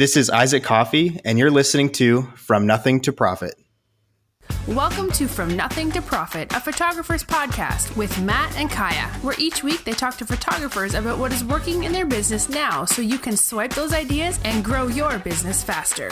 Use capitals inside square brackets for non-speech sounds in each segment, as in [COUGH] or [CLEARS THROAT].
This is Isaac Coffee, and you're listening to From Nothing to Profit. Welcome to From Nothing to Profit, a photographer's podcast with Matt and Kaya, where each week they talk to photographers about what is working in their business now so you can swipe those ideas and grow your business faster.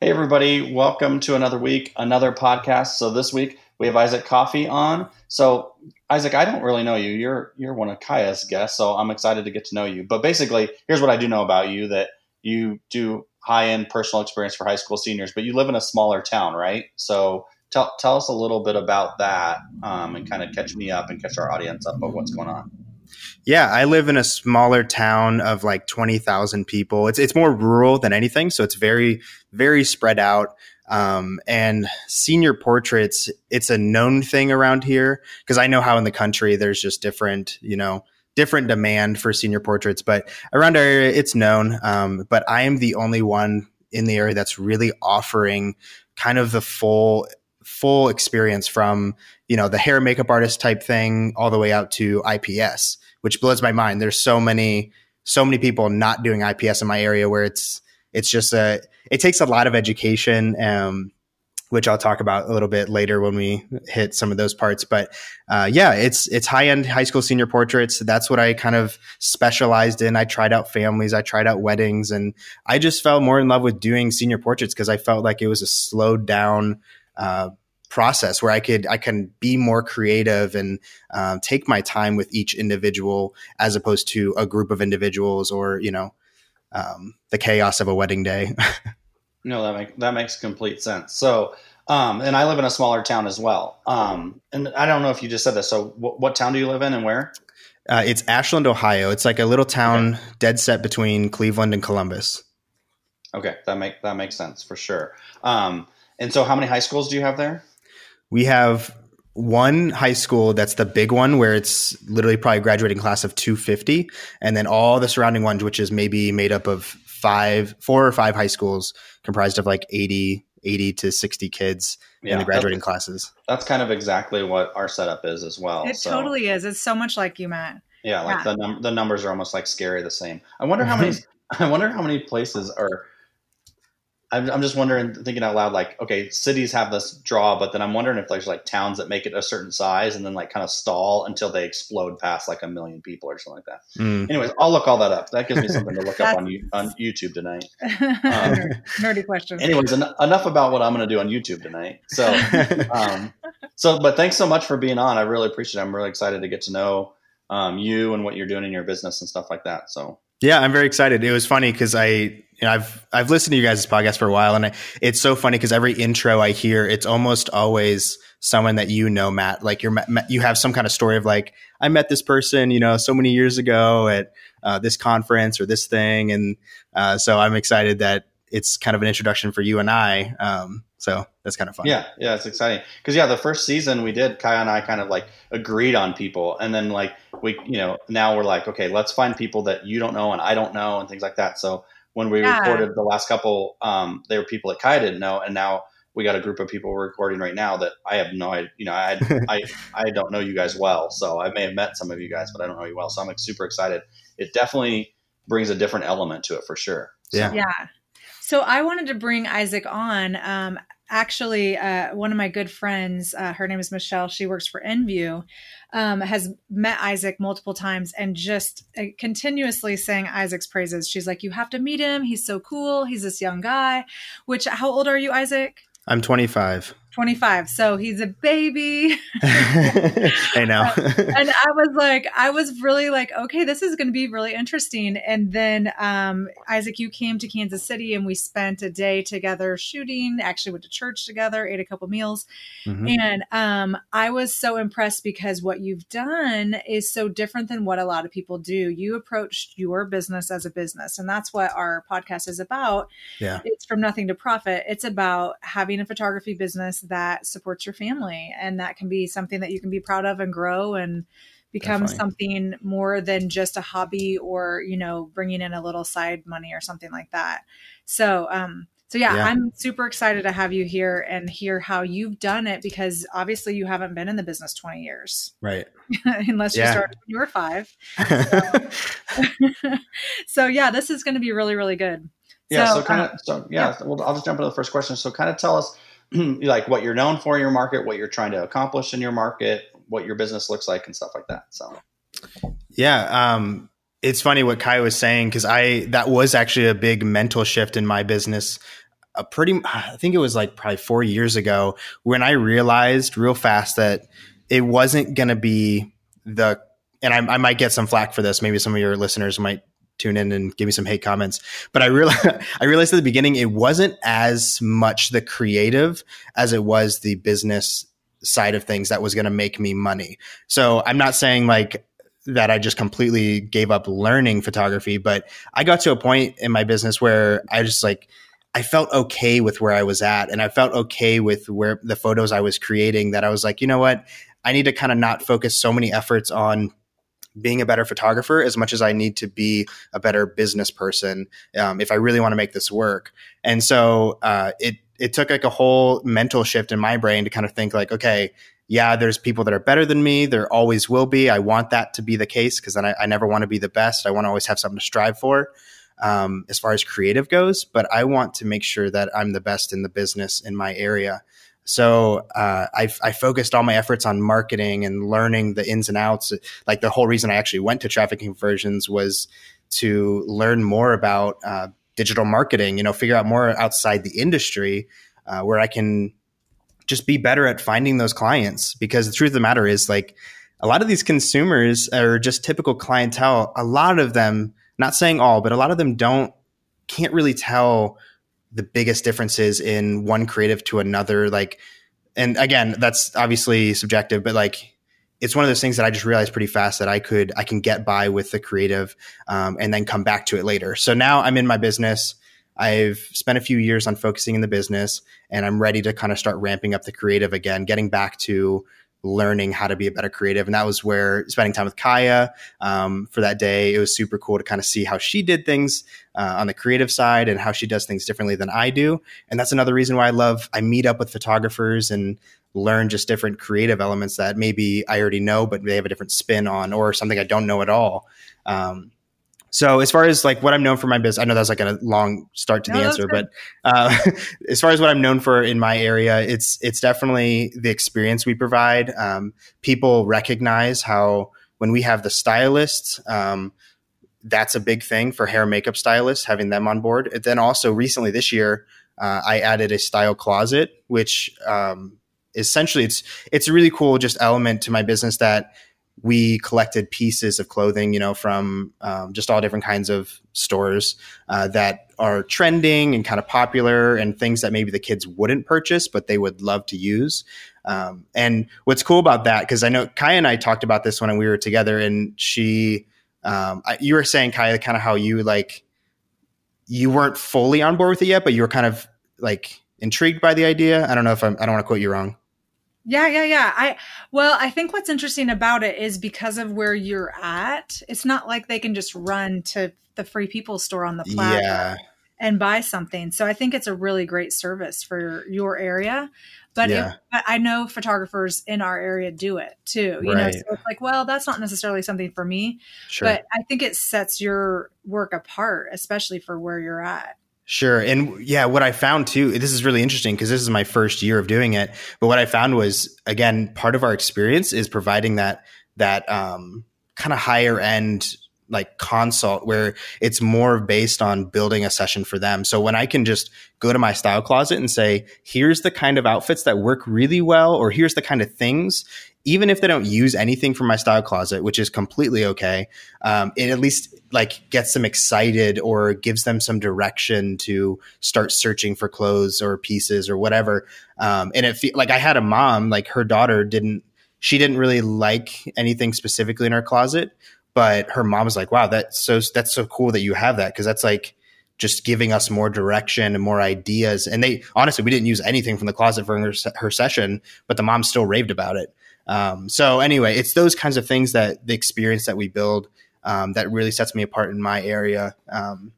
Hey, everybody, welcome to another week, another podcast. So, this week we have Isaac Coffee on. So, Isaac, I don't really know you. You're you're one of Kaya's guests, so I'm excited to get to know you. But basically, here's what I do know about you: that you do high end personal experience for high school seniors, but you live in a smaller town, right? So, tell tell us a little bit about that, um, and kind of catch me up and catch our audience up of what's going on. Yeah, I live in a smaller town of like 20,000 people. It's it's more rural than anything, so it's very very spread out. Um, and senior portraits, it's a known thing around here because I know how in the country there's just different, you know, different demand for senior portraits, but around our area it's known. Um, but I am the only one in the area that's really offering kind of the full full experience from you know the hair makeup artist type thing all the way out to IPS which blows my mind. There's so many, so many people not doing IPS in my area where it's, it's just a, it takes a lot of education, um, which I'll talk about a little bit later when we hit some of those parts. But uh, yeah, it's it's high end high school senior portraits. That's what I kind of specialized in. I tried out families, I tried out weddings, and I just fell more in love with doing senior portraits because I felt like it was a slowed down uh, process where I could I can be more creative and uh, take my time with each individual as opposed to a group of individuals or you know um, the chaos of a wedding day. [LAUGHS] no, that makes that makes complete sense. So. Um, and I live in a smaller town as well. Um, and I don't know if you just said this. So, wh- what town do you live in, and where? Uh, it's Ashland, Ohio. It's like a little town, okay. dead set between Cleveland and Columbus. Okay, that make that makes sense for sure. Um, and so, how many high schools do you have there? we have one high school that's the big one where it's literally probably graduating class of 250 and then all the surrounding ones which is maybe made up of five four or five high schools comprised of like 80 80 to 60 kids yeah, in the graduating classes. that's kind of exactly what our setup is as well it so, totally is. It's so much like you matt. Yeah like yeah. the, num- the numbers are almost like scary the same. I wonder how many [LAUGHS] i wonder how many places are I'm, I'm just wondering, thinking out loud, like, okay, cities have this draw, but then I'm wondering if there's like towns that make it a certain size and then like kind of stall until they explode past like a million people or something like that. Mm. Anyways, I'll look all that up. That gives me something to look up [LAUGHS] on on YouTube tonight. [LAUGHS] Um, Nerdy question. Anyways, en- enough about what I'm going to do on YouTube tonight. So, [LAUGHS] um, so, but thanks so much for being on. I really appreciate it. I'm really excited to get to know um, you and what you're doing in your business and stuff like that. So, yeah, I'm very excited. It was funny because I you know, I've I've listened to you guys' podcast for a while, and I, it's so funny because every intro I hear, it's almost always someone that you know, Matt. Like you're you have some kind of story of like I met this person, you know, so many years ago at uh, this conference or this thing, and uh, so I'm excited that it's kind of an introduction for you and I. Um, so that's kind of fun. Yeah, yeah, it's exciting because yeah, the first season we did, Kaya and I kind of like agreed on people, and then like we, you know, now we're like, okay, let's find people that you don't know and I don't know and things like that. So when we yeah. recorded the last couple, um, there were people that Kai didn't know, and now we got a group of people we're recording right now that I have no idea. You know, I [LAUGHS] I I don't know you guys well, so I may have met some of you guys, but I don't know you well. So I'm like, super excited. It definitely brings a different element to it for sure. So. Yeah, yeah. So I wanted to bring Isaac on. Um, actually, uh, one of my good friends, uh, her name is Michelle. She works for Enview um, has met Isaac multiple times and just uh, continuously saying Isaac's praises. She's like, You have to meet him. He's so cool. He's this young guy. Which, how old are you, Isaac? I'm 25. 25. So he's a baby. [LAUGHS] I know. [LAUGHS] and I was like, I was really like, okay, this is going to be really interesting. And then, um, Isaac, you came to Kansas City and we spent a day together shooting, actually went to church together, ate a couple meals. Mm-hmm. And, um, I was so impressed because what you've done is so different than what a lot of people do. You approached your business as a business. And that's what our podcast is about. Yeah. It's from nothing to profit. It's about having a photography business that supports your family and that can be something that you can be proud of and grow and become Definitely. something more than just a hobby or you know bringing in a little side money or something like that so um So yeah, yeah, I'm super excited to have you here and hear how you've done it because obviously you haven't been in the business 20 years. Right. [LAUGHS] Unless you started when you were five. [LAUGHS] So, [LAUGHS] so yeah, this is going to be really, really good. Yeah. So, so kind of, uh, so yeah, yeah, well, I'll just jump into the first question. So kind of tell us [CLEARS THROAT] like what you're known for in your market, what you're trying to accomplish in your market, what your business looks like and stuff like that. So yeah. Um, it's funny what Kai was saying because I that was actually a big mental shift in my business a pretty I think it was like probably 4 years ago when I realized real fast that it wasn't going to be the and I, I, might get some flack for this maybe some of your listeners might tune in and give me some hate comments but I realized [LAUGHS] I realized at the beginning it wasn't as much the creative as it was the business side of things that was going to make me money. So I'm not saying like that I just completely gave up learning photography, but I got to a point in my business where I just like I felt okay with where I was at and I felt okay with where the photos I was creating that I was like, you know what? I need to kind of not focus so many efforts on being a better photographer as much as I need to be a better business person um, if I really want to make this work. And so uh, it it took like a whole mental shift in my brain to kind of think like, okay, yeah, there's people that are better than me. There always will be. I want that to be the case because then I, I never want to be the best. I want to always have something to strive for um, as far as creative goes, but I want to make sure that I'm the best in the business in my area. So uh, I, I, focused all my efforts on marketing and learning the ins and outs. Like the whole reason I actually went to traffic conversions was to learn more about uh, digital marketing. You know, figure out more outside the industry uh, where I can just be better at finding those clients. Because the truth of the matter is, like a lot of these consumers are just typical clientele. A lot of them not saying all, but a lot of them don't can't really tell the biggest differences in one creative to another. Like, and again, that's obviously subjective, but like it's one of those things that I just realized pretty fast that I could I can get by with the creative um, and then come back to it later. So now I'm in my business. I've spent a few years on focusing in the business, and I'm ready to kind of start ramping up the creative again, getting back to learning how to be a better creative. And that was where spending time with Kaya um, for that day, it was super cool to kind of see how she did things uh, on the creative side and how she does things differently than I do. And that's another reason why I love, I meet up with photographers and learn just different creative elements that maybe I already know, but they have a different spin on or something I don't know at all. Um, so as far as like what I'm known for my business, I know that's like a long start to no, the answer, but uh, [LAUGHS] as far as what I'm known for in my area, it's it's definitely the experience we provide. Um, people recognize how when we have the stylists, um, that's a big thing for hair makeup stylists having them on board. And then also recently this year, uh, I added a style closet, which um, essentially it's it's a really cool just element to my business that we collected pieces of clothing, you know, from um, just all different kinds of stores uh, that are trending and kind of popular and things that maybe the kids wouldn't purchase, but they would love to use. Um, and what's cool about that, because I know Kaya and I talked about this when we were together, and she, um, I, you were saying, Kaya, kind of how you like, you weren't fully on board with it yet, but you were kind of like intrigued by the idea. I don't know if I'm, I don't want to quote you wrong. Yeah, yeah, yeah. I well, I think what's interesting about it is because of where you're at, it's not like they can just run to the free people store on the plaza yeah. and buy something. So I think it's a really great service for your area. But, yeah. if, I know photographers in our area do it too. You right. know, so it's like, well, that's not necessarily something for me. Sure. But I think it sets your work apart, especially for where you're at. Sure. And yeah, what I found too, this is really interesting because this is my first year of doing it. But what I found was again, part of our experience is providing that that um, kind of higher end like consult where it's more based on building a session for them. So when I can just go to my style closet and say, here's the kind of outfits that work really well, or here's the kind of things even if they don't use anything from my style closet, which is completely okay, um, it at least like gets them excited or gives them some direction to start searching for clothes or pieces or whatever. Um, and it fe- like I had a mom, like her daughter didn't, she didn't really like anything specifically in her closet, but her mom was like, "Wow, that's so that's so cool that you have that because that's like." just giving us more direction and more ideas. And they honestly, we didn't use anything from the closet for her, her, session, but the mom still raved about it. Um, so anyway, it's those kinds of things that the experience that we build um, that really sets me apart in my area. Um,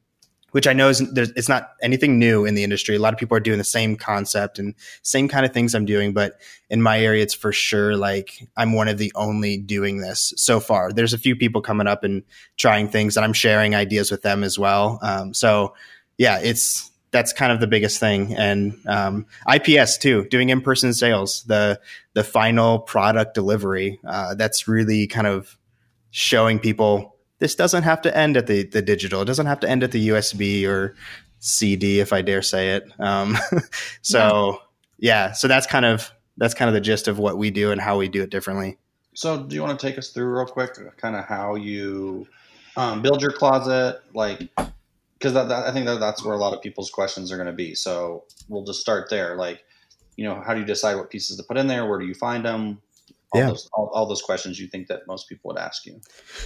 which I know is it's not anything new in the industry. A lot of people are doing the same concept and same kind of things I'm doing, but in my area, it's for sure like I'm one of the only doing this so far. There's a few people coming up and trying things, and I'm sharing ideas with them as well. Um, so yeah, it's that's kind of the biggest thing, and um, IPS too, doing in person sales, the the final product delivery. Uh, that's really kind of showing people this doesn't have to end at the, the digital. It doesn't have to end at the USB or CD, if I dare say it. Um, [LAUGHS] so yeah. yeah, so that's kind of that's kind of the gist of what we do and how we do it differently. So, do you want to take us through real quick, kind of how you um, build your closet, like? Because I think that that's where a lot of people's questions are going to be. So we'll just start there. Like, you know, how do you decide what pieces to put in there? Where do you find them? all yeah. those all, all, those questions you think that most people would ask you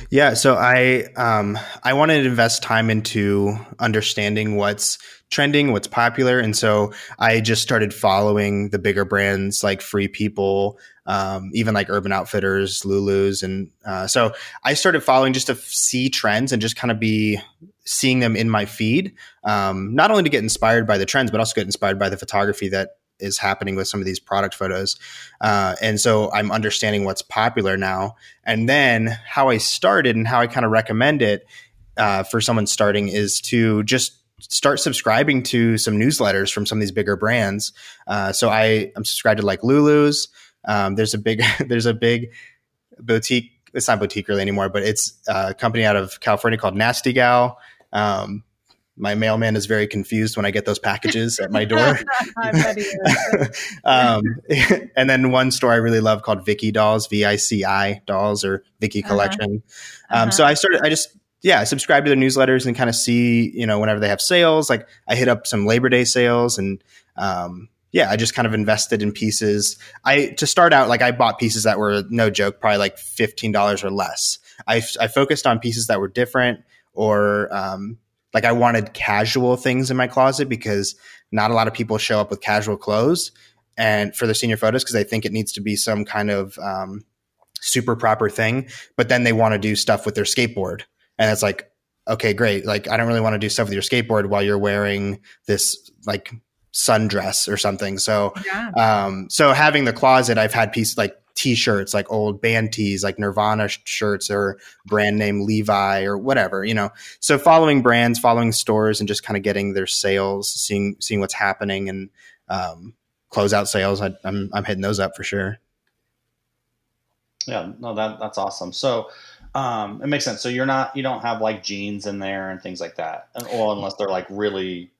yeah so i um i wanted to invest time into understanding what's trending what's popular and so i just started following the bigger brands like free people um, even like urban outfitters lulus and uh, so i started following just to see trends and just kind of be seeing them in my feed um, not only to get inspired by the trends but also get inspired by the photography that is happening with some of these product photos. Uh, and so I'm understanding what's popular now. And then how I started and how I kind of recommend it uh, for someone starting is to just start subscribing to some newsletters from some of these bigger brands. Uh, so I am subscribed to like Lulu's. Um, there's a big [LAUGHS] there's a big boutique. It's not boutique really anymore, but it's a company out of California called Nasty Gal. Um, my mailman is very confused when I get those packages at my door. [LAUGHS] [LAUGHS] um, and then one store I really love called Vici Dolls, V I C I Dolls or Vici uh-huh. Collection. Uh-huh. Um, so I started, I just, yeah, I subscribe to their newsletters and kind of see, you know, whenever they have sales. Like I hit up some Labor Day sales and, um, yeah, I just kind of invested in pieces. I to start out, like I bought pieces that were no joke, probably like fifteen dollars or less. I, I focused on pieces that were different or um, like I wanted casual things in my closet because not a lot of people show up with casual clothes and for their senior photos because they think it needs to be some kind of um, super proper thing. But then they want to do stuff with their skateboard. And it's like, okay, great. Like I don't really want to do stuff with your skateboard while you're wearing this like sundress or something. So, yeah. um, so having the closet, I've had pieces like t-shirts, like old band tees, like Nirvana shirts or brand name Levi or whatever, you know. So following brands, following stores, and just kind of getting their sales, seeing seeing what's happening, and um, closeout sales. I, I'm I'm hitting those up for sure. Yeah, no, that that's awesome. So. Um, it makes sense. So you're not, you don't have like jeans in there and things like that, or unless they're like really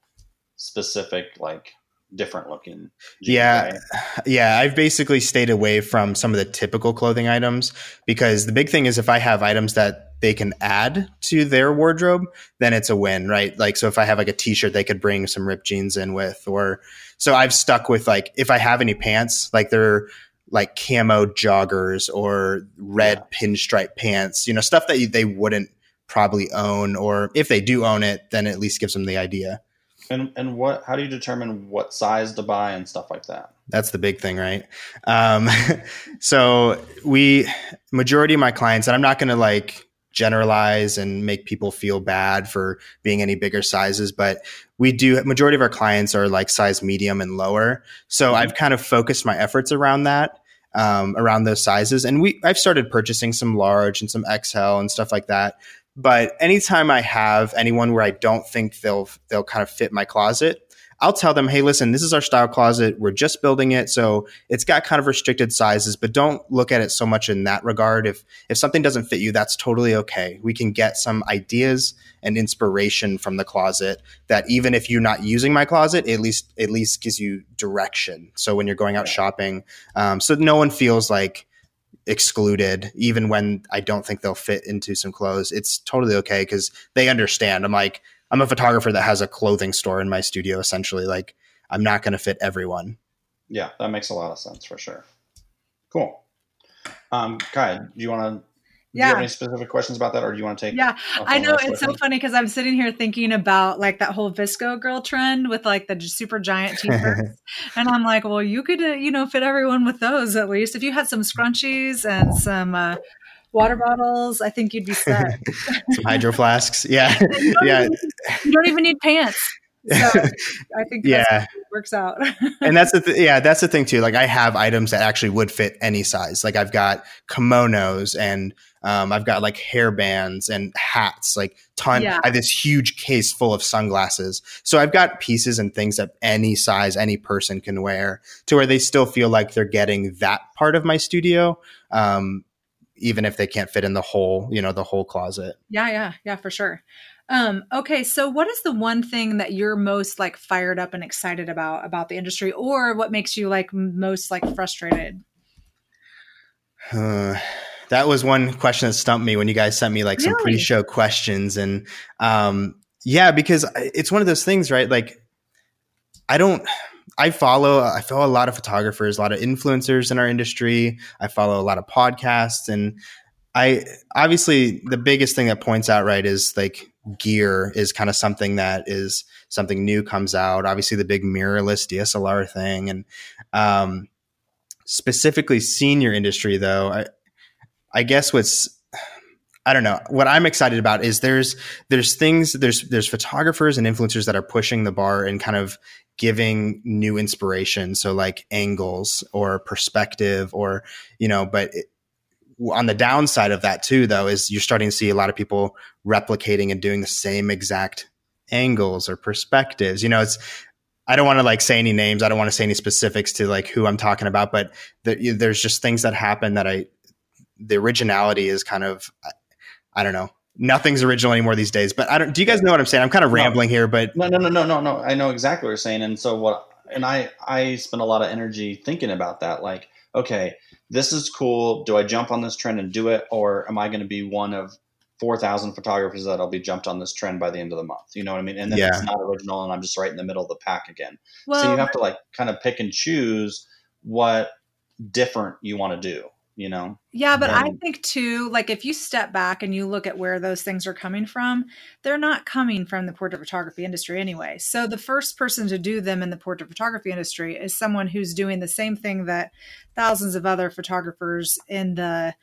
specific, like different looking. yeah. Yeah. I've basically stayed away from some of the typical clothing items because the big thing is if I have items that they can add to their wardrobe, then it's a win, right? Like, so if I have like a t shirt, they could bring some ripped jeans in with, or so I've stuck with like, if I have any pants, like they're, like camo joggers or red yeah. pinstripe pants, you know, stuff that they wouldn't probably own, or if they do own it, then at least gives them the idea. And and what? How do you determine what size to buy and stuff like that? That's the big thing, right? Um, [LAUGHS] so we majority of my clients, and I'm not going to like generalize and make people feel bad for being any bigger sizes, but we do majority of our clients are like size medium and lower. So mm-hmm. I've kind of focused my efforts around that. Um, around those sizes, and we I've started purchasing some large and some XL and stuff like that but anytime I have anyone where I don't think they'll they'll kind of fit my closet, I'll tell them, hey, listen, this is our style closet. We're just building it, so it's got kind of restricted sizes, but don't look at it so much in that regard. If if something doesn't fit you, that's totally okay. We can get some ideas and inspiration from the closet that even if you're not using my closet, at least at least gives you direction. So when you're going out shopping, um, so no one feels like excluded even when I don't think they'll fit into some clothes. It's totally okay because they understand. I'm like, I'm a photographer that has a clothing store in my studio essentially. Like, I'm not going to fit everyone. Yeah, that makes a lot of sense for sure. Cool. Um, Kai, do you want to yeah. Do you have any specific questions about that, or do you want to take? Yeah, I know it's so funny because I'm sitting here thinking about like that whole VSCO girl trend with like the super giant [LAUGHS] t-shirts, and I'm like, well, you could uh, you know fit everyone with those at least if you had some scrunchies and some uh, water bottles. I think you'd be set. [LAUGHS] Some hydro flasks. Yeah. [LAUGHS] you yeah. Even, you don't even need pants. So I think yeah, works out. and that's the th- yeah, that's the thing too. Like I have items that actually would fit any size. Like I've got kimonos and um, I've got like hair bands and hats, like ton. Yeah. I have this huge case full of sunglasses. So I've got pieces and things that any size, any person can wear to where they still feel like they're getting that part of my studio. Um, even if they can't fit in the whole, you know, the whole closet. Yeah, yeah, yeah, for sure. Um, okay, so what is the one thing that you're most like fired up and excited about about the industry, or what makes you like most like frustrated? Uh, that was one question that stumped me when you guys sent me like some pre-show questions. And um yeah because it's one of those things right? Like i don't i follow i follow a lot of photographers a lot of influencers in our industry. I follow a lot of podcasts. And i obviously the biggest thing that points out right is like gear is kind of something that is something new comes out. Obviously the big mirrorless dslr thing. And um specifically senior industry though I, I guess what's I don't know. What I'm excited about is there's there's things there's there's photographers and influencers that are pushing the bar and kind of giving new inspiration. So like angles or perspective or you know, but it, on the downside of that too, though, is you're starting to see a lot of people replicating and doing the same exact angles or perspectives. You know, it's I don't want to like say any names. I don't want to say any specifics to like who I'm talking about, but the, there's just things that happen that I the originality is kind of I don't know. Nothing's original anymore these days. But I don't. Do you guys know what I'm saying? I'm kind of rambling no. here, but no, no, no, no, no, no. I know exactly what you're saying. And so what? And I I spend a lot of energy thinking about that. Like, okay, this is cool. Do I jump on this trend and do it, or am I going to be one of four thousand photographers that'll be jumped on this trend by the end of the month? You know what I mean? And then yeah. it's not original, and I'm just right in the middle of the pack again. Well, so you have to like kind of pick and choose what different you want to do you know yeah but i think too like if you step back and you look at where those things are coming from they're not coming from the portrait photography industry anyway. So the first person to do them in the portrait photography industry is someone who's doing the same thing that thousands of other photographers in the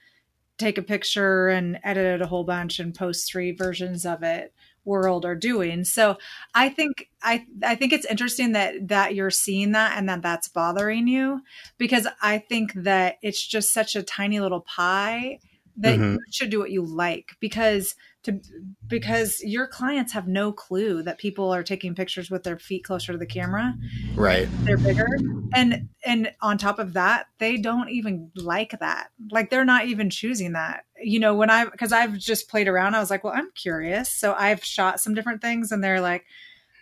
take a picture and edit it a whole bunch and post three versions of it world are doing. So I think I I think it's interesting that that you're seeing that and that that's bothering you because I think that it's just such a tiny little pie that mm-hmm. you should do what you like because to because your clients have no clue that people are taking pictures with their feet closer to the camera right they're bigger and and on top of that they don't even like that like they're not even choosing that you know when i because i've just played around i was like well i'm curious so i've shot some different things and they're like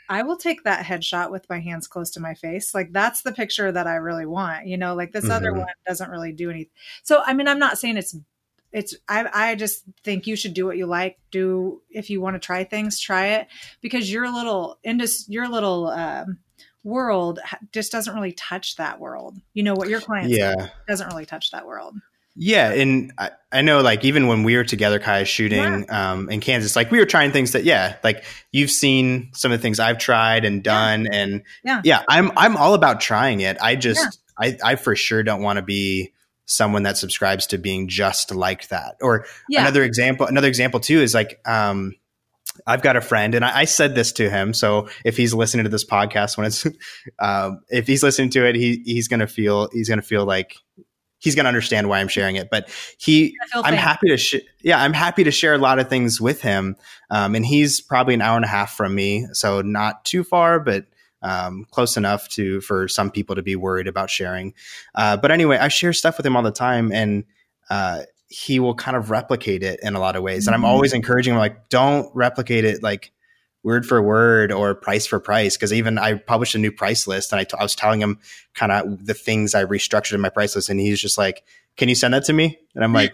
I will take that headshot with my hands close to my face. Like that's the picture that I really want. You know, like this mm-hmm. other one doesn't really do anything. So I mean, I'm not saying it's it's I, I just think you should do what you like. Do if you want to try things try it. Because your little indus your little um, world just doesn't really touch that world. You know what your client yeah. Doesn't really touch that world. Yeah and I, I know like even when we were together Kaya shooting yeah. um, in kansas like we were trying things that yeah like you've seen some of the things i've tried and done yeah. and yeah. yeah i'm i'm all about trying it. I just. I, I for sure don't want to be someone that subscribes to being just like that. Or yeah. another example, another example too is like, um, I've got a friend, and I, I, said this to him. So if he's listening to this podcast, when it's, [LAUGHS] um, if he's listening to it, he he's gonna feel he's gonna feel like he's gonna understand why I'm sharing it. But he, I'm happy to, sh- yeah, I'm happy to share a lot of things with him. Um, and he's probably an hour and a half from me, so not too far, but um, close enough to for some people to be worried about sharing. Uh, but anyway, I share stuff with him all the time, and uh, he will kind of replicate it in a lot of ways. And I'm always mm-hmm. encouraging him, like, don't replicate it like word for word or price for price. Because even I published a new price list, and I, t- I was telling him kind of the things I restructured in my price list, and he's just like, "Can you send that to me?" And I'm like.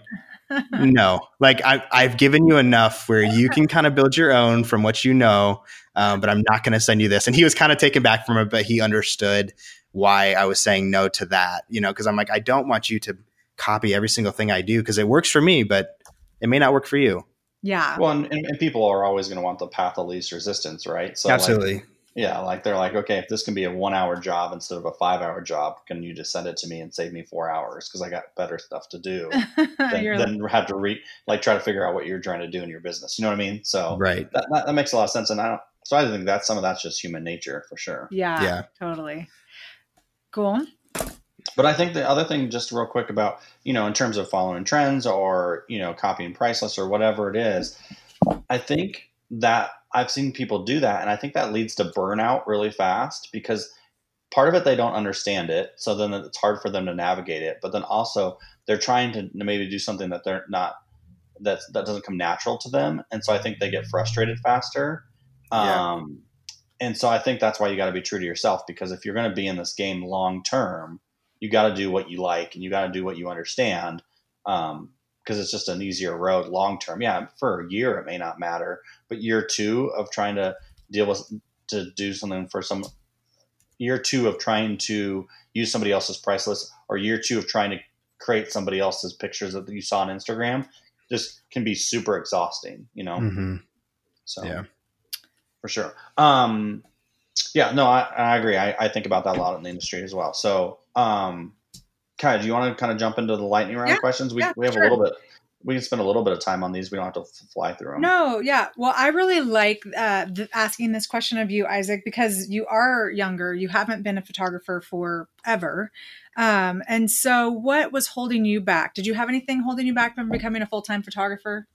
[LAUGHS] no, like I, I've given you enough where you can [LAUGHS] kind of build your own from what you know, um, but I'm not going to send you this. And he was kind of taken back from it, but he understood why I was saying no to that, you know, because I'm like, I don't want you to copy every single thing I do because it works for me, but it may not work for you. Yeah. Well, and, and people are always going to want the path of least resistance, right? So absolutely. Like, Yeah, like they're like, okay, if this can be a one hour job instead of a five hour job, can you just send it to me and save me four hours because I got better stuff to do [LAUGHS] than, than have to re like try to figure out what you're trying to do in your business. You know what I mean? So right, that, that, that makes a lot of sense, and I don't. So I think that some of that's just human nature for sure. Yeah, yeah, totally. Cool. But I think the other thing, just real quick about you know, in terms of following trends or you know, copying price lists or whatever it is, I think that I've seen people do that, and I think that leads to burnout really fast because part of it they don't understand it, so then it's hard for them to navigate it. But then also they're trying to maybe do something that they're not that that doesn't come natural to them, and so I think they get frustrated faster. Yeah. Um, and so I think that's why you got to be true to yourself because if you're going to be in this game long term, you got to do what you like and you got to do what you understand. Um, because it's just an easier road long term. Yeah, for a year it may not matter, but year two of trying to deal with to do something for some year two of trying to use somebody else's price list or year two of trying to create somebody else's pictures that you saw on Instagram just can be super exhausting, you know? Mm-hmm. So yeah, for sure. Um, yeah, no, I, I agree. I, I, think about that a lot in the industry as well. So, um, Kai, do you want to kind of jump into the lightning round yeah, questions? We, yeah, we have sure. a little bit. We can spend a little bit of time on these. We don't have to fly through them. No, yeah. Well, I really like uh, th- asking this question of you, Isaac, because you are younger. You haven't been a photographer forever. Um, and so, what was holding you back? Did you have anything holding you back from becoming a full time photographer?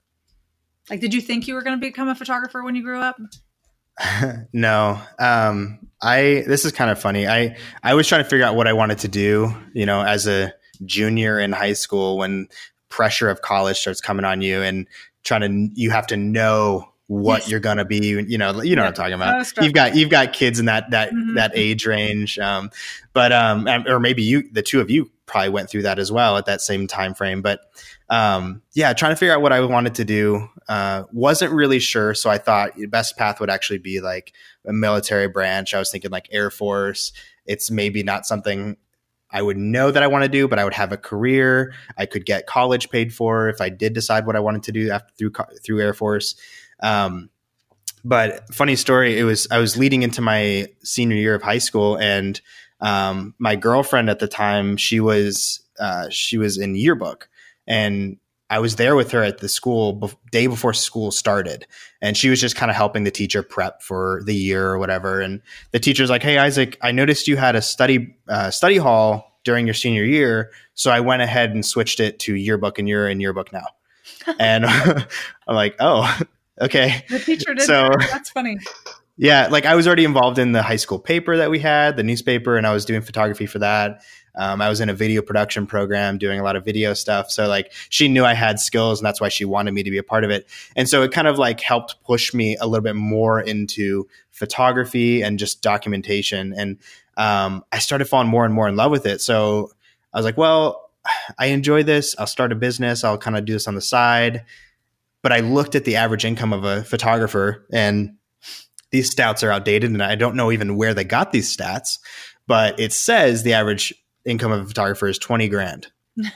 Like, did you think you were going to become a photographer when you grew up? [LAUGHS] no. Um, I this is kind of funny. I I was trying to figure out what I wanted to do, you know, as a junior in high school when pressure of college starts coming on you and trying to you have to know what yes. you're going to be you know you know yeah. what i'm talking about you've got you've got kids in that that mm-hmm. that age range um, but um or maybe you the two of you probably went through that as well at that same time frame but um yeah trying to figure out what i wanted to do uh wasn't really sure so i thought the best path would actually be like a military branch i was thinking like air force it's maybe not something I would know that I want to do, but I would have a career. I could get college paid for if I did decide what I wanted to do after through through Air Force. Um, but funny story, it was I was leading into my senior year of high school, and um, my girlfriend at the time she was uh, she was in yearbook, and I was there with her at the school be- day before school started, and she was just kind of helping the teacher prep for the year or whatever. And the teacher's like, "Hey, Isaac, I noticed you had a study uh, study hall during your senior year, so I went ahead and switched it to yearbook, and you're in yearbook now." [LAUGHS] and [LAUGHS] I'm like, "Oh, okay." The teacher did. So that. that's funny. Yeah, like I was already involved in the high school paper that we had, the newspaper, and I was doing photography for that. Um, I was in a video production program doing a lot of video stuff. So like she knew I had skills and that's why she wanted me to be a part of it. And so it kind of like helped push me a little bit more into photography and just documentation. And um, I started falling more and more in love with it. So I was like, well, I enjoy this. I'll start a business. I'll kind of do this on the side. But I looked at the average income of a photographer and these stats are outdated and I don't know even where they got these stats, but it says the average income of a photographer is 20 grand.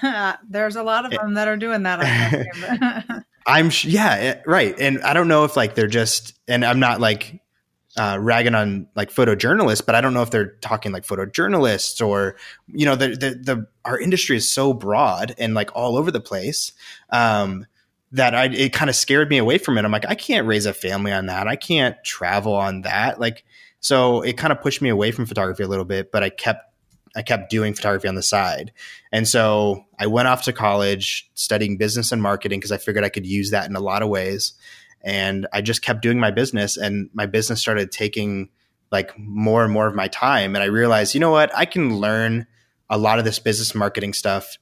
[LAUGHS] There's a lot of them that are doing that. [LAUGHS] I'm yeah, eh, right. And I don't know if like they're just, and I'm not like uh, ragging on like photojournalists, but I don't know if they're talking like photojournalists or, you know, the, the, the, our industry is so broad and like all over the place. Um, that I, it kind of scared me away from it. I'm like, I can't raise a family on that. I can't travel on that. Like, so it kind of pushed me away from photography a little bit, but I kept I kept doing photography on the side. And so I went off to college studying business and marketing because I figured I could use that in a lot of ways. And I just kept doing my business and my business started taking like more and more of my time. And I realized, you know what? I can learn a lot of this business marketing stuff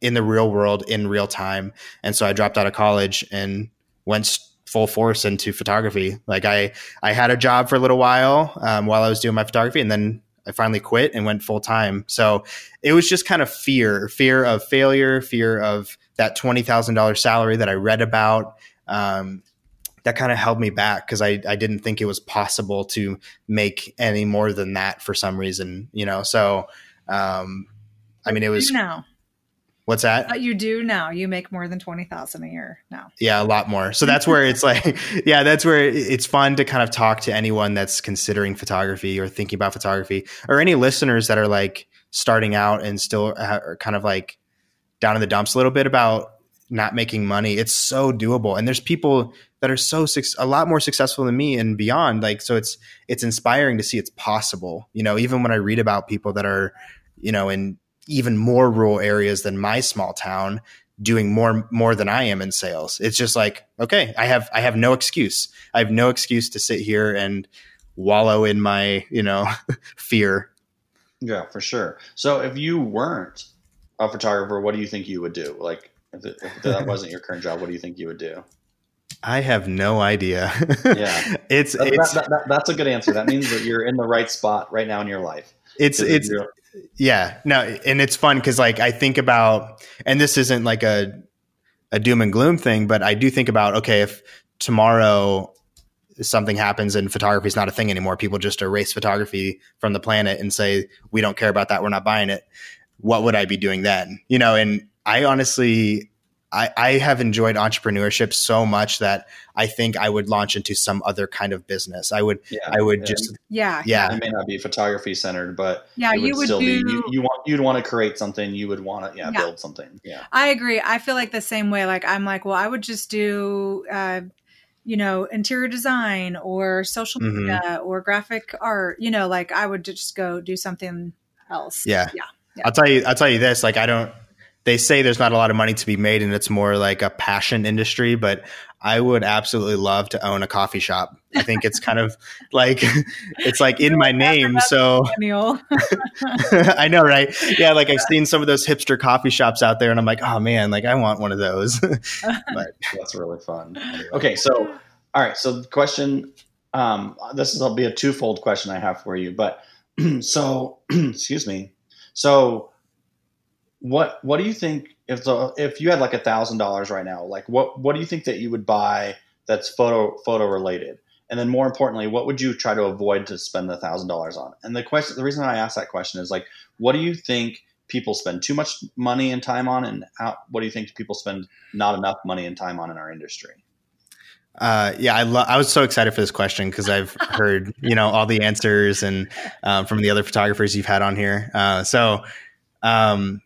in the real world in real time. And so I dropped out of college and went full force into photography. Like I, I had a job for a little while um, while I was doing my photography, and then I finally quit and went full time. So it was just kind of fear, fear of failure, fear of that twenty thousand dollars salary that I read about. Um, that kind of held me back because I, I didn't think it was possible to make any more than that for some reason, you know. So, um, I mean, it was now. What's that? You do now. You make more than twenty thousand a year now. Yeah, a lot more. So that's where it's like, [LAUGHS] yeah, that's where it's fun to kind of talk to anyone that's considering photography or thinking about photography, or any listeners that are like starting out and still are kind of like down in the dumps a little bit about not making money. It's so doable, and there's people that are so a lot more successful than me and beyond. Like, so it's it's inspiring to see it's possible. You know, even when I read about people that are, you know, in even more rural areas than my small town doing more more than I am in sales. It's just like, okay, I have I have no excuse. I have no excuse to sit here and wallow in my, you know, [LAUGHS] fear. Yeah, for sure. So if you weren't a photographer, what do you think you would do? Like if, it, if that [LAUGHS] wasn't your current job, what do you think you would do? I have no idea. yeah, [LAUGHS] it's that, it's that, that, that's a good answer. That means that you're in the right spot right now in your life. It's it's yeah, no, and it's fun because like I think about, and this isn't like a a doom and gloom thing, but I do think about okay, if tomorrow something happens and photography is not a thing anymore, people just erase photography from the planet and say we don't care about that, we're not buying it. What would I be doing then? You know, and I honestly I, I have enjoyed entrepreneurship so much that I think I would launch into some other kind of business. I would, yeah, I would yeah. just, yeah, yeah. It may not be photography centered, but yeah, would you would still do, be, you, you, want, you'd want to create something. You would want to, yeah, yeah, build something. Yeah. I agree. I feel like the same way. Like I'm like, well, I would just do, uh, you know, interior design or social mm-hmm. media or graphic art, you know, like I would just go do something else. Yeah. Yeah. I'll tell you, I'll tell you this, like, I don't, they say there's not a lot of money to be made and it's more like a passion industry, but I would absolutely love to own a coffee shop. I think it's kind of [LAUGHS] like it's like in my name. So [LAUGHS] I know, right? Yeah, like I've seen some of those hipster coffee shops out there, and I'm like, oh man, like I want one of those. [LAUGHS] but that's really fun. Okay, so all right, so the question, um, this is will be a twofold question I have for you, but [CLEARS THROAT] so [CLEARS THROAT] excuse me, so what what do you think if the if you had like a thousand dollars right now like what what do you think that you would buy that's photo photo related? And then more importantly what would you try to avoid to spend the thousand dollars on? And the question the reason i asked that question is like what do you think people spend too much money and time on and how, what do you think people spend not enough money and time on in our industry? Uh, yeah, I, lo- I was so excited for this question because I've [LAUGHS] heard you know all the answers and um, from the other photographers you've had on here. Uh, so um,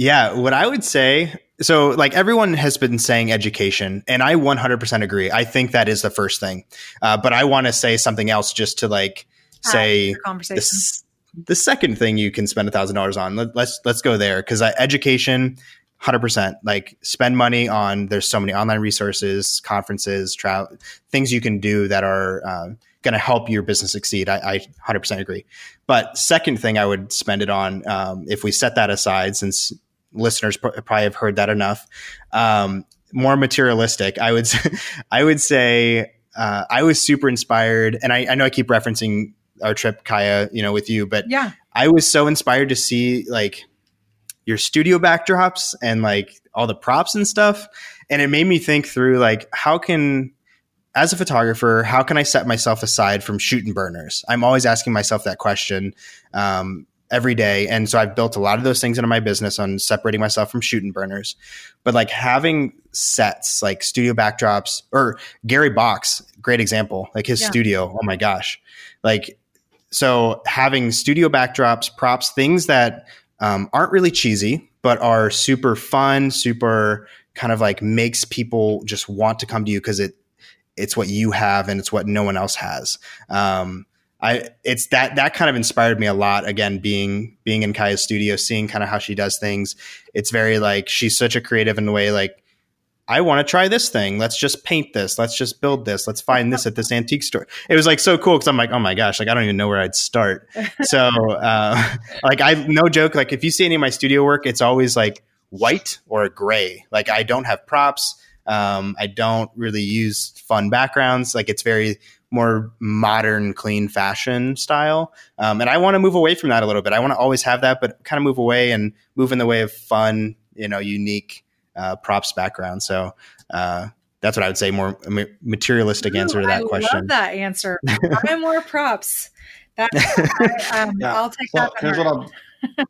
yeah, what I would say so like everyone has been saying education and i 100% agree. I think that is the first thing. Uh, but i want to say something else just to like say the, the, second thing you can spend a thousand dollars on Let, us let's, let's go there because uh, education 100% like spend money on there's so many online resources conferences travel things you can do that are uh, going to help your business succeed. I, I, 100% agree. But second thing i would spend it on um, if we set that aside since listeners probably have heard that enough. Um, more materialistic, I would [LAUGHS] say, I would say uh, I was super inspired, and I, I, know I keep referencing our trip, Kaya, you know, with you, but yeah, I was so inspired to see like your studio backdrops and like all the props and stuff, and it made me think through like how can as a photographer, how can I set myself aside from shooting burners? I'm always asking myself that question. Um, every day. And so I've built a lot of those things into my business on separating myself from shooting burners. But like having sets, like studio backdrops, or Gary Box, great example, like his yeah. studio. Oh my gosh. Like, so having studio backdrops, props, things that um, aren't really cheesy, but are super fun, super kind of like makes people just want to come to you because it it's what you have and it's what no one else has. Um, I it's that that kind of inspired me a lot. Again, being being in Kaya's studio, seeing kind of how she does things. It's very like she's such a creative in the way like I want to try this thing. Let's just paint this. Let's just build this. Let's find this at this [LAUGHS] antique store. It was like so cool because I'm like, oh my gosh, like I don't even know where I'd start. [LAUGHS] So, uh, [LAUGHS] like I no joke. Like if you see any of my studio work, it's always like white or gray. Like I don't have props. Um, I don't really use fun backgrounds. Like it's very more modern, clean fashion style. Um, and I want to move away from that a little bit. I want to always have that, but kind of move away and move in the way of fun, you know, unique uh, props background. So uh, that's what I would say. More materialistic Ooh, answer to that I question. Love that answer. I'm more props. That I, um, yeah. I'll take so that. Here's what I'll.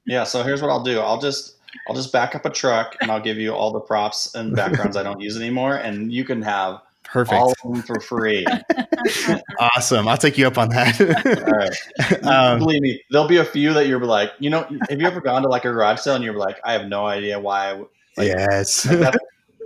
yeah. So here's what I'll do. I'll just I'll just back up a truck and I'll give you all the props and backgrounds I don't use anymore, and you can have Perfect. all of them for free. [LAUGHS] awesome. I'll take you up on that. all right. [LAUGHS] Um, Believe me, there'll be a few that you're like, you know, have you ever gone to like a garage sale and you're like, I have no idea why. Like, yes. Like, that,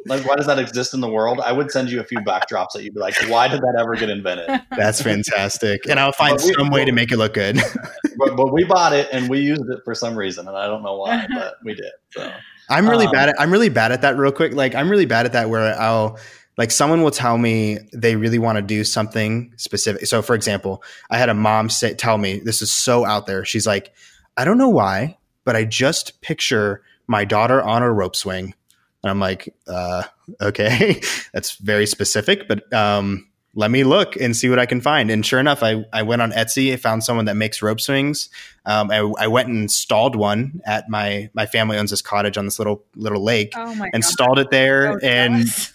like, why does that exist in the world? I would send you a few backdrops that you'd be like, why did that ever get invented? That's fantastic. And I'll find we, some way to make it look good. [LAUGHS] but, but we bought it and we used it for some reason, and I don't know why, but we did. So. I'm really um, bad at I'm really bad at that real quick. Like I'm really bad at that where I'll like someone will tell me they really want to do something specific. So for example, I had a mom say tell me this is so out there. She's like, I don't know why, but I just picture my daughter on a rope swing. And I'm like, uh, okay, [LAUGHS] that's very specific, but um, let me look and see what I can find. And sure enough, I, I went on Etsy, I found someone that makes rope swings. Um, I, I, went and installed one at my, my family owns this cottage on this little, little lake, oh installed God. it there. So and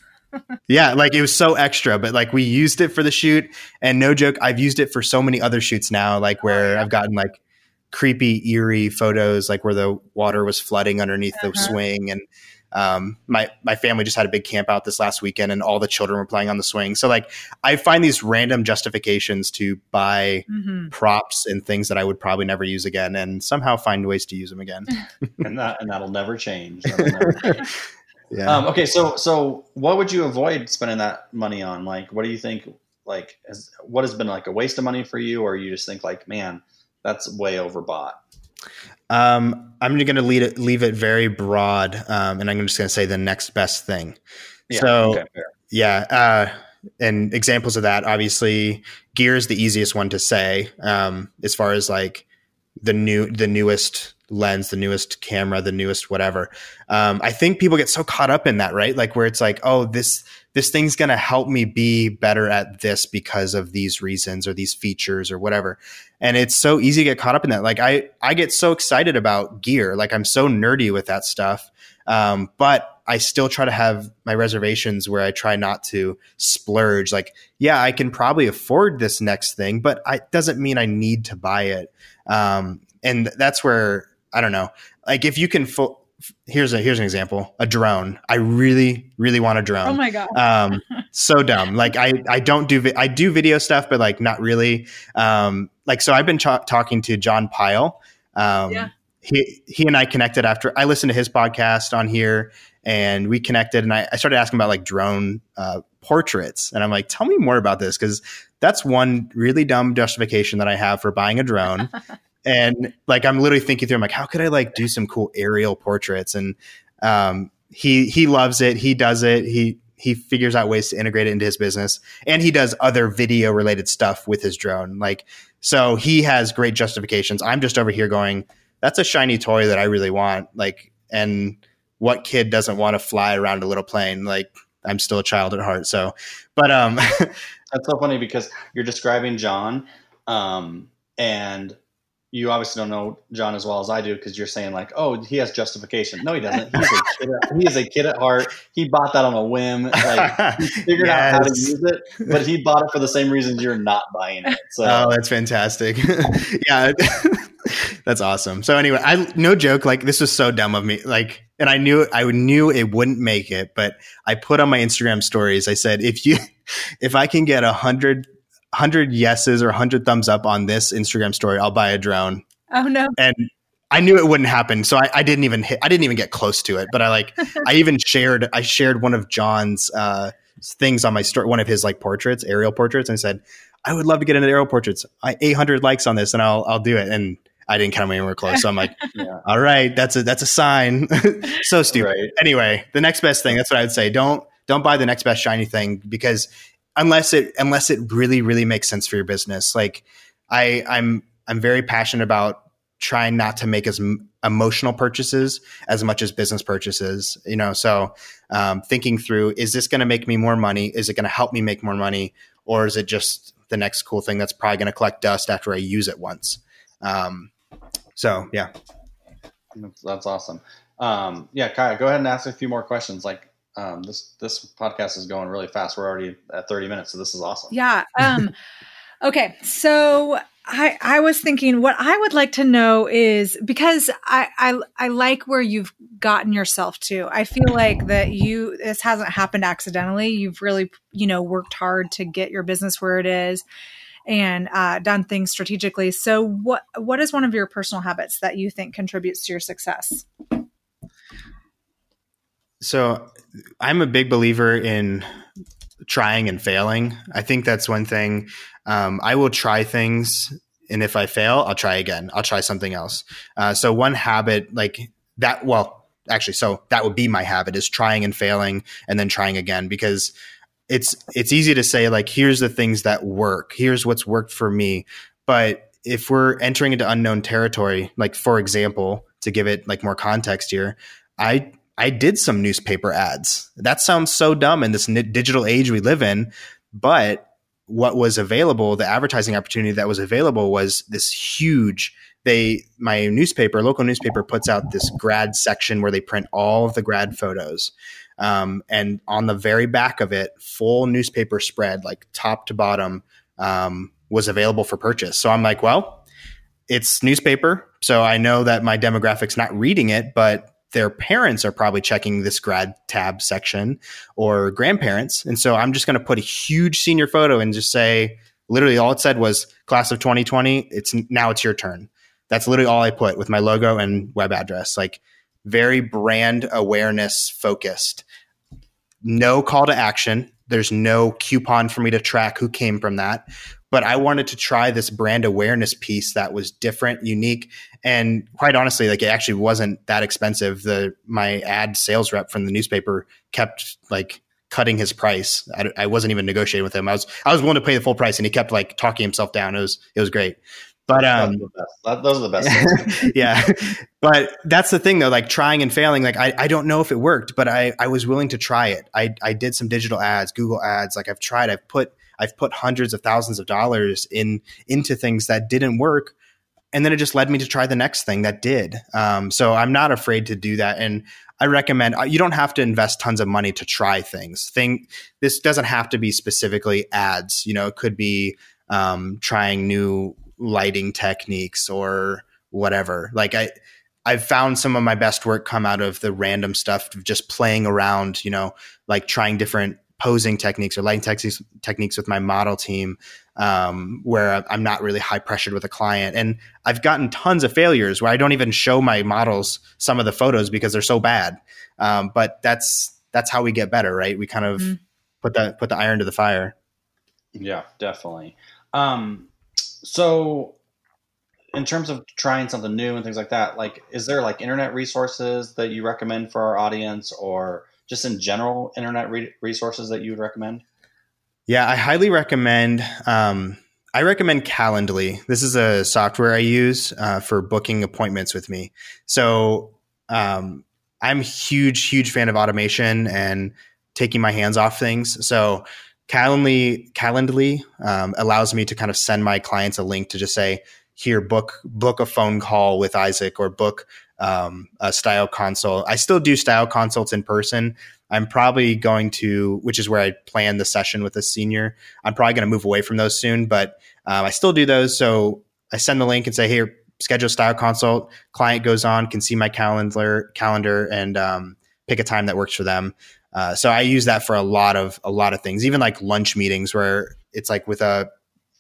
yeah, like it was so extra, but like we used it for the shoot and no joke, I've used it for so many other shoots now, like where oh, yeah. I've gotten like creepy, eerie photos, like where the water was flooding underneath uh-huh. the swing. And um, my my family just had a big camp out this last weekend, and all the children were playing on the swing. So like, I find these random justifications to buy mm-hmm. props and things that I would probably never use again, and somehow find ways to use them again. [LAUGHS] and that and that'll never change. [LAUGHS] That'll never change. Yeah. Um, okay, so so what would you avoid spending that money on? Like, what do you think? Like, has, what has been like a waste of money for you, or you just think like, man, that's way overbought? Um, I'm going to leave it, leave it very broad, um, and I'm just going to say the next best thing. Yeah, so, okay, yeah, uh, and examples of that, obviously, gear is the easiest one to say, um, as far as like the new, the newest lens, the newest camera, the newest whatever. Um, I think people get so caught up in that, right? Like where it's like, oh, this this thing's going to help me be better at this because of these reasons or these features or whatever. And it's so easy to get caught up in that. Like I I get so excited about gear, like I'm so nerdy with that stuff. Um, but I still try to have my reservations where I try not to splurge. Like, yeah, I can probably afford this next thing, but it doesn't mean I need to buy it. Um, and that's where I don't know. Like if you can full here's a here's an example a drone. I really really want a drone. Oh my god. Um [LAUGHS] so dumb. Like i i don't do vi- i do video stuff but like not really. Um like so i've been ch- talking to john pyle. Um yeah. he he and i connected after i listened to his podcast on here and we connected and i, I started asking about like drone uh, portraits. And i'm like tell me more about this because that's one really dumb justification that i have for buying a drone [LAUGHS] and like I'm literally thinking through, I'm like, how could I like do some cool aerial portraits? And um, he he loves it. He does it. He he figures out ways to integrate it into his business, and he does other video related stuff with his drone. Like so, he has great justifications. I'm just over here going, that's a shiny toy that I really want. Like, and what kid doesn't want to fly around a little plane? Like, I'm still a child at heart. So, but um, [LAUGHS] that's so funny because you're describing John, um, and you obviously don't know John as well as I do because you're saying like, oh, he has justification. No, he doesn't. He's a kid at, he is a kid at heart. He bought that on a whim. Like he [LAUGHS] figured yes. out how to use it, but he bought it for the same reasons you're not buying it. So oh, that's fantastic. [LAUGHS] yeah, [LAUGHS] [LAUGHS] that's awesome. So anyway, I no joke. Like this was so dumb of me. Like, and I knew I knew it wouldn't make it, but I put on my Instagram stories. I said if you [LAUGHS] if I can get a hundred, hundred yeses or 100 thumbs up on this Instagram story, I'll buy a drone. Oh no. And I knew it wouldn't happen, so I, I, didn't even hit. I didn't even get close to it. But I like. [LAUGHS] I even shared. I shared one of John's uh, things on my story. One of his like portraits, aerial portraits, and I said, "I would love to get into aerial portraits. I 800 likes on this, and I'll I'll do it." And I didn't come anywhere close. So I'm like, [LAUGHS] yeah. "All right, that's a that's a sign." [LAUGHS] so stupid. Right. Anyway, the next best thing. That's what I would say. Don't don't buy the next best shiny thing because unless it unless it really really makes sense for your business. Like I I'm I'm very passionate about trying not to make as m- emotional purchases as much as business purchases. You know, so um, thinking through is this going to make me more money? Is it going to help me make more money, or is it just the next cool thing that's probably going to collect dust after I use it once? Um, so yeah, that's, that's awesome. Um, yeah, Kaya, go ahead and ask a few more questions. Like, um, this this podcast is going really fast. We're already at 30 minutes, so this is awesome. Yeah. Um, [LAUGHS] okay. So I, I was thinking what I would like to know is because I, I I like where you've gotten yourself to. I feel like that you this hasn't happened accidentally. You've really you know worked hard to get your business where it is and uh, done things strategically. So what what is one of your personal habits that you think contributes to your success? So I'm a big believer in trying and failing. I think that's one thing. Um, I will try things, and if I fail, I'll try again. I'll try something else. Uh, so one habit like that. Well, actually, so that would be my habit is trying and failing, and then trying again because it's it's easy to say like here's the things that work. Here's what's worked for me, but if we're entering into unknown territory, like for example, to give it like more context here, I I did some newspaper ads. That sounds so dumb in this digital age we live in, but what was available, the advertising opportunity that was available was this huge they my newspaper, local newspaper puts out this grad section where they print all of the grad photos. Um, and on the very back of it, full newspaper spread, like top to bottom, um, was available for purchase. So I'm like, well, it's newspaper. So I know that my demographic's not reading it, but their parents are probably checking this grad tab section or grandparents. And so I'm just going to put a huge senior photo and just say, literally all it said was class of 2020. It's now it's your turn. That's literally all I put with my logo and web address, like very brand awareness focused. No call to action. There's no coupon for me to track who came from that but I wanted to try this brand awareness piece that was different, unique, and quite honestly, like it actually wasn't that expensive. The my ad sales rep from the newspaper kept like cutting his price. I, I wasn't even negotiating with him. I was I was willing to pay the full price, and he kept like talking himself down. It was it was great. But um, those are the best. [LAUGHS] yeah, but that's the thing though. Like trying and failing. Like I, I don't know if it worked, but I I was willing to try it. I I did some digital ads, Google ads. Like I've tried. I've put I've put hundreds of thousands of dollars in into things that didn't work, and then it just led me to try the next thing that did. Um, so I'm not afraid to do that, and I recommend uh, you don't have to invest tons of money to try things. Thing this doesn't have to be specifically ads. You know, it could be um, trying new lighting techniques or whatever. Like I. I've found some of my best work come out of the random stuff of just playing around, you know, like trying different posing techniques or lighting techniques, techniques with my model team um, where I'm not really high pressured with a client. And I've gotten tons of failures where I don't even show my models some of the photos because they're so bad. Um, but that's that's how we get better, right? We kind of mm-hmm. put the put the iron to the fire. Yeah, definitely. Um, so in terms of trying something new and things like that, like is there like internet resources that you recommend for our audience or just in general internet re- resources that you would recommend? Yeah, I highly recommend. Um, I recommend Calendly. This is a software I use uh, for booking appointments with me. So um, I'm huge, huge fan of automation and taking my hands off things. So Calendly, Calendly um, allows me to kind of send my clients a link to just say, "Here, book book a phone call with Isaac or book um, a style consult. I still do style consults in person. I'm probably going to, which is where I plan the session with a senior. I'm probably going to move away from those soon, but um, I still do those. So I send the link and say, "Hey, schedule style consult." Client goes on, can see my calendar, calendar, and um, pick a time that works for them. Uh, so I use that for a lot of a lot of things, even like lunch meetings where it's like with a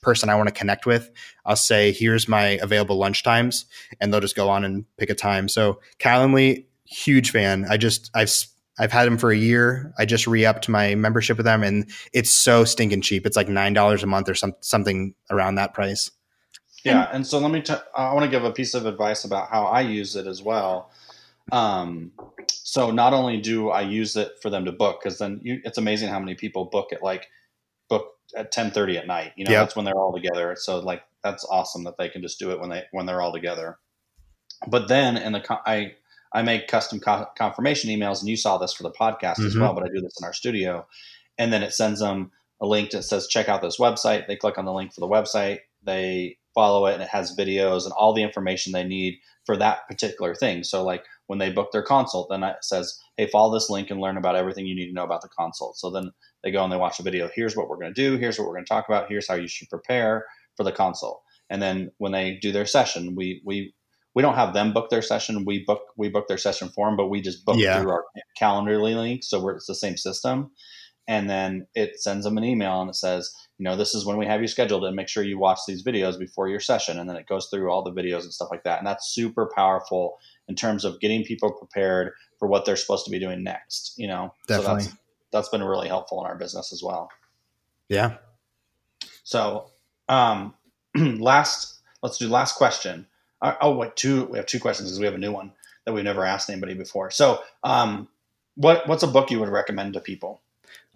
person I want to connect with, I'll say, here's my available lunch times, and they'll just go on and pick a time. So Calendly, huge fan. I just I've I've had them for a year. I just re-upped my membership with them, and it's so stinking cheap. It's like nine dollars a month or some something around that price. Yeah, and so let me. T- I want to give a piece of advice about how I use it as well. Um, so not only do I use it for them to book, because then you, it's amazing how many people book it like book at 10:30 at night. You know, yep. that's when they're all together. So like that's awesome that they can just do it when they when they're all together. But then in the I I make custom co- confirmation emails, and you saw this for the podcast mm-hmm. as well. But I do this in our studio, and then it sends them a link that says check out this website. They click on the link for the website. They follow it, and it has videos and all the information they need for that particular thing. So like when they book their consult, then it says, hey, follow this link and learn about everything you need to know about the consult. So then they go and they watch a video. Here's what we're going to do. Here's what we're going to talk about. Here's how you should prepare for the consult. and then when they do their session, we we we don't have them book their session. We book we book their session for them, but we just book yeah. through our Calendly link, so we're, it's the same system. And then it sends them an email and it says, you know, this is when we have you scheduled, and make sure you watch these videos before your session. And then it goes through all the videos and stuff like that. And that's super powerful in terms of getting people prepared for what they're supposed to be doing next. You know, definitely. So that's, that's been really helpful in our business as well. Yeah. So, um, [CLEARS THROAT] last, let's do last question. Uh, oh, wait, two. We have two questions because we have a new one that we've never asked anybody before. So, um, what what's a book you would recommend to people?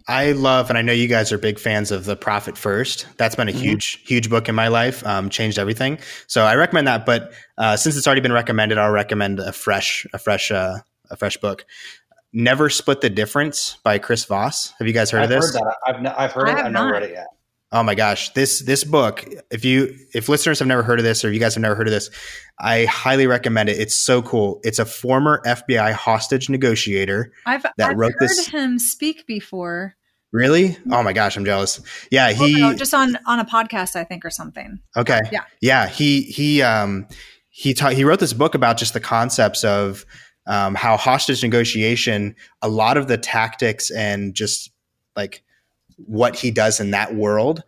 I love, and I know you guys are big fans of The Profit First. That's been a mm-hmm. huge, huge book in my life. Um, changed everything. So I recommend that. But uh, since it's already been recommended, I'll recommend a fresh, a fresh, uh, a fresh book. Never Split the Difference by Chris Voss. Have you guys heard I've of this? Heard that. I've, n- I've heard I it. I've not read it yet. Oh my gosh, this this book, if you if listeners have never heard of this or you guys have never heard of this, I highly recommend it. It's so cool. It's a former FBI hostage negotiator I've, that I've wrote heard this. him speak before. Really? Oh my gosh, I'm jealous. Yeah, he oh, no, just on on a podcast, I think, or something. Okay. Yeah. Yeah. He he um he taught he wrote this book about just the concepts of um, how hostage negotiation, a lot of the tactics and just like what he does in that world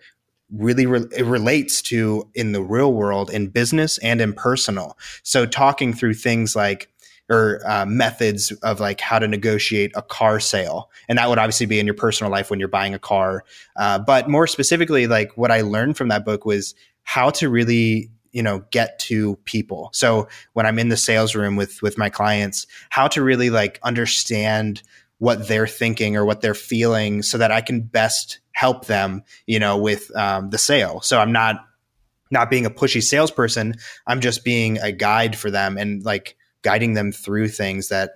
really re- it relates to in the real world in business and in personal. So talking through things like or uh, methods of like how to negotiate a car sale and that would obviously be in your personal life when you're buying a car. Uh, but more specifically like what i learned from that book was how to really you know get to people. So when i'm in the sales room with with my clients how to really like understand what they're thinking or what they're feeling so that I can best help them, you know, with um, the sale. So I'm not not being a pushy salesperson. I'm just being a guide for them and like guiding them through things that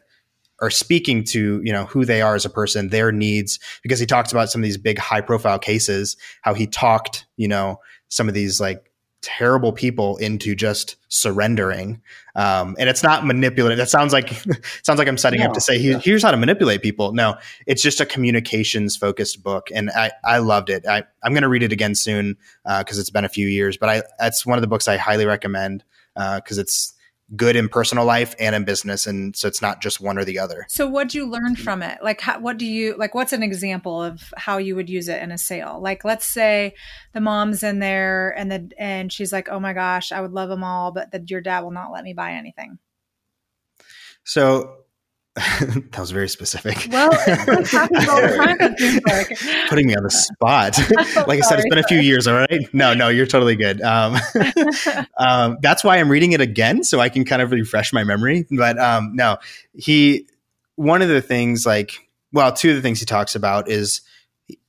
are speaking to you know who they are as a person, their needs. Because he talks about some of these big high profile cases, how he talked, you know, some of these like terrible people into just surrendering. Um, and it's not manipulative. That sounds like [LAUGHS] sounds like I'm setting no, up to say here's how to manipulate people. No, it's just a communications focused book, and I I loved it. I I'm going to read it again soon because uh, it's been a few years. But I that's one of the books I highly recommend because uh, it's good in personal life and in business and so it's not just one or the other. So what do you learn from it? Like how, what do you like what's an example of how you would use it in a sale? Like let's say the mom's in there and the and she's like oh my gosh i would love them all but that your dad will not let me buy anything. So [LAUGHS] that was very specific. Well, [LAUGHS] [LAUGHS] putting me on the spot. like I said, it's been a few years. All right. No, no, you're totally good. Um, um, that's why I'm reading it again, so I can kind of refresh my memory. But um, no, he. One of the things, like, well, two of the things he talks about is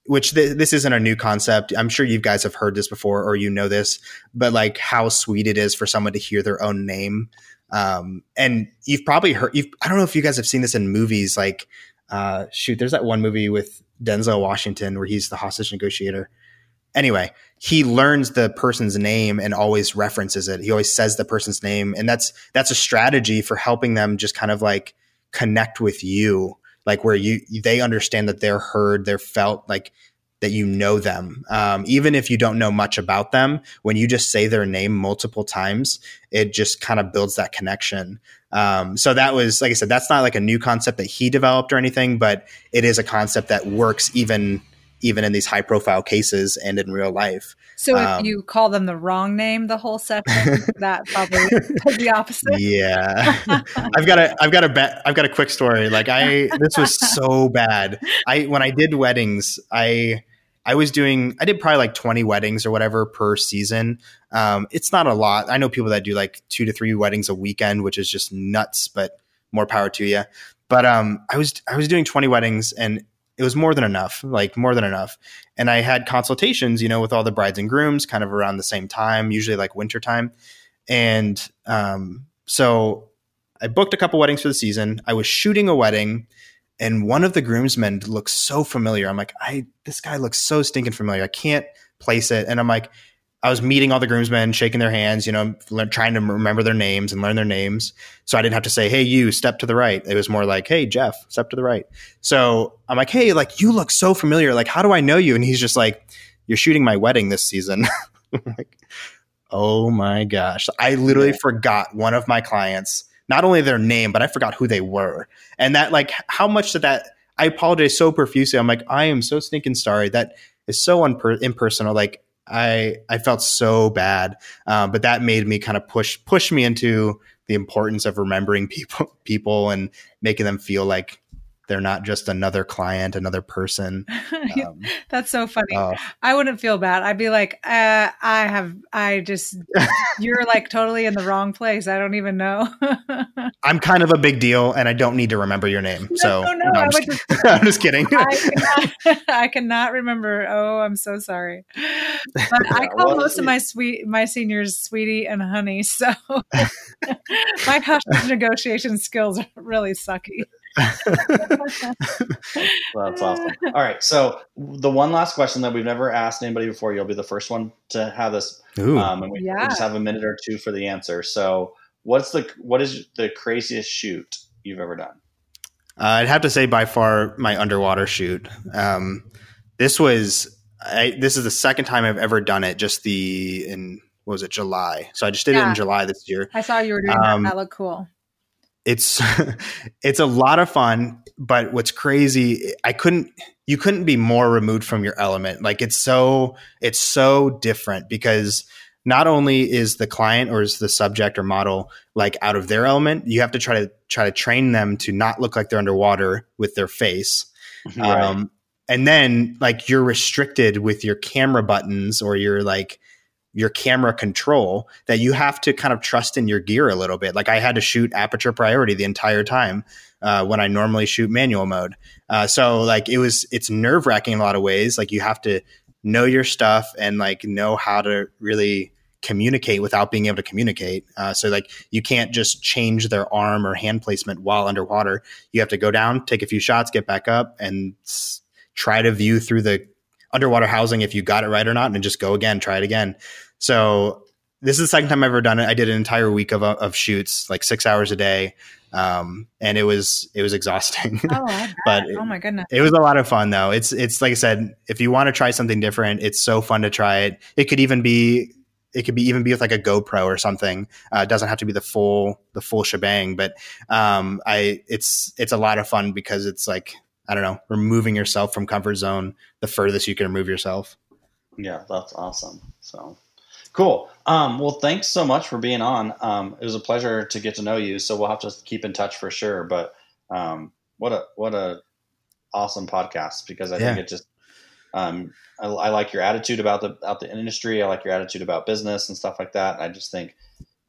which th- this isn't a new concept. I'm sure you guys have heard this before or you know this, but like how sweet it is for someone to hear their own name. Um, and you've probably heard, you've, I don't know if you guys have seen this in movies. Like, uh, shoot, there's that one movie with Denzel Washington where he's the hostage negotiator. Anyway, he learns the person's name and always references it. He always says the person's name. And that's, that's a strategy for helping them just kind of like connect with you, like where you, they understand that they're heard, they're felt like that you know them. Um, even if you don't know much about them, when you just say their name multiple times, it just kind of builds that connection. Um, so that was, like I said, that's not like a new concept that he developed or anything, but it is a concept that works even even in these high profile cases and in real life. So if um, you call them the wrong name the whole session, [LAUGHS] that probably is the opposite. Yeah. [LAUGHS] I've got a I've got a ba- I've got a quick story. Like I this was so bad. I when I did weddings, I I was doing, I did probably like 20 weddings or whatever per season. Um, it's not a lot. I know people that do like two to three weddings a weekend, which is just nuts, but more power to you. But um, I was I was doing 20 weddings and it was more than enough, like more than enough. And I had consultations, you know, with all the brides and grooms kind of around the same time, usually like winter time. And um, so I booked a couple weddings for the season. I was shooting a wedding and one of the groomsmen looks so familiar. I'm like, I this guy looks so stinking familiar. I can't place it. And I'm like, I was meeting all the groomsmen, shaking their hands, you know, trying to remember their names and learn their names. So I didn't have to say, "Hey, you, step to the right." It was more like, "Hey, Jeff, step to the right." So I'm like, "Hey, like you look so familiar. Like, how do I know you?" And he's just like, "You're shooting my wedding this season." [LAUGHS] like, oh my gosh. I literally yeah. forgot one of my clients, not only their name, but I forgot who they were. And that, like, how much did that, I apologize so profusely. I'm like, I am so stinking sorry. That is so unper- impersonal. Like, I, I felt so bad. Um, but that made me kind of push, push me into the importance of remembering [LAUGHS] people, people and making them feel like they're not just another client, another person. [LAUGHS] Um, That's so funny. Uh, I wouldn't feel bad. I'd be like, uh, I have, I just, [LAUGHS] you're like totally in the wrong place. I don't even know. [LAUGHS] I'm kind of a big deal and I don't need to remember your name. No, so no, no, I'm, just, just, I'm, just, kidding. I cannot, I cannot, remember. Oh, I'm so sorry. But I call most of my sweet, my seniors sweetie and honey. So my hostage negotiation skills are really sucky. [LAUGHS] That's awesome. All right. So the one last question that we've never asked anybody before, you'll be the first one to have this. Um, and we, yeah. we just have a minute or two for the answer. So what's the what is the craziest shoot you've ever done? Uh, I'd have to say by far my underwater shoot. Um, this was I, this is the second time I've ever done it. Just the in what was it July? So I just did yeah. it in July this year. I saw you were doing um, that. That looked cool it's [LAUGHS] it's a lot of fun but what's crazy i couldn't you couldn't be more removed from your element like it's so it's so different because not only is the client or is the subject or model like out of their element you have to try to try to train them to not look like they're underwater with their face right. um, and then like you're restricted with your camera buttons or your like your camera control that you have to kind of trust in your gear a little bit. Like I had to shoot aperture priority the entire time uh, when I normally shoot manual mode. Uh, so like it was, it's nerve wracking in a lot of ways. Like you have to know your stuff and like know how to really communicate without being able to communicate. Uh, so like you can't just change their arm or hand placement while underwater. You have to go down, take a few shots, get back up, and s- try to view through the underwater housing if you got it right or not, and just go again, try it again. So this is the second time I've ever done it. I did an entire week of, of shoots, like six hours a day. Um, and it was, it was exhausting, oh, [LAUGHS] but it, oh my goodness. It was a lot of fun though. It's, it's like I said, if you want to try something different, it's so fun to try it. It could even be, it could be even be with like a GoPro or something. Uh, it doesn't have to be the full, the full shebang, but, um, I, it's, it's a lot of fun because it's like, I don't know, removing yourself from comfort zone the furthest you can remove yourself. Yeah, that's awesome. So cool. Um, well, thanks so much for being on. Um, it was a pleasure to get to know you. So we'll have to keep in touch for sure. But um, what a what a awesome podcast because I yeah. think it just um, I, I, like your attitude about the about the industry. I like your attitude about business and stuff like that. I just think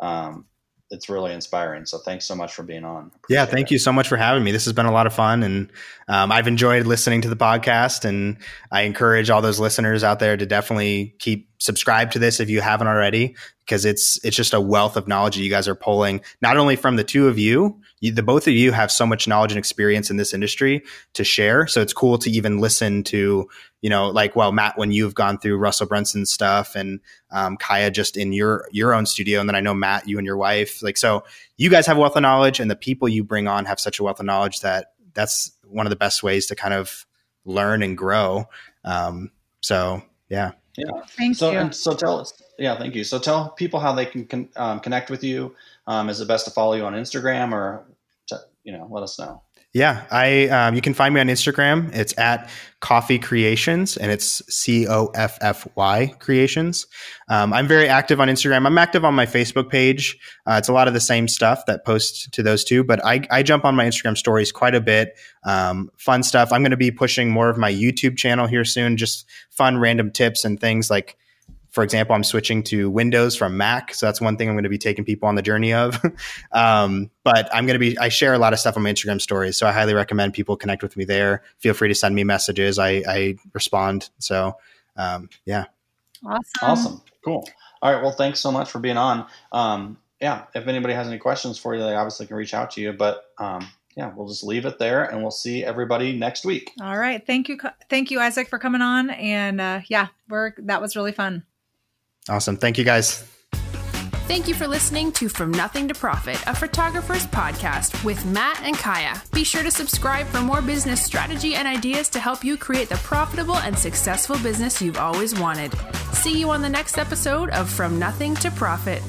um, it's really inspiring. So thanks so much for being on. Yeah, thank it. you so much for having me. This has been a lot of fun, and um, I've enjoyed listening to the podcast. And I encourage all those listeners out there to definitely keep subscribe to this if you haven't already, because it's it's just a wealth of knowledge that you guys are pulling not only from the two of you, you, the both of you have so much knowledge and experience in this industry to share. So it's cool to even listen to you know, like, well, Matt, when you've gone through Russell Brunson stuff and um, Kaya just in your your own studio, and then I know Matt, you and your wife, like, so you guys have wealth of knowledge, and the people you bring on have such a wealth of knowledge that that's one of the best ways to kind of learn and grow. Um, so, yeah. Yeah. Thank so, you. so tell us, yeah, thank you. So tell people how they can con- um, connect with you. Um, is it best to follow you on Instagram or, to, you know, let us know. Yeah, I um, you can find me on Instagram. It's at Coffy Creations, and it's C O F F Y Creations. Um, I'm very active on Instagram. I'm active on my Facebook page. Uh, it's a lot of the same stuff that posts to those two, but I, I jump on my Instagram stories quite a bit. Um, fun stuff. I'm going to be pushing more of my YouTube channel here soon. Just fun, random tips and things like for example, I'm switching to Windows from Mac. So that's one thing I'm going to be taking people on the journey of. [LAUGHS] um, but I'm going to be, I share a lot of stuff on my Instagram stories. So I highly recommend people connect with me there. Feel free to send me messages. I, I respond. So um, yeah. Awesome. Awesome. Cool. All right. Well, thanks so much for being on. Um, yeah. If anybody has any questions for you, they obviously can reach out to you. But um, yeah, we'll just leave it there and we'll see everybody next week. All right. Thank you. Thank you, Isaac, for coming on. And uh, yeah, we're, that was really fun. Awesome. Thank you guys. Thank you for listening to From Nothing to Profit, a photographer's podcast with Matt and Kaya. Be sure to subscribe for more business strategy and ideas to help you create the profitable and successful business you've always wanted. See you on the next episode of From Nothing to Profit.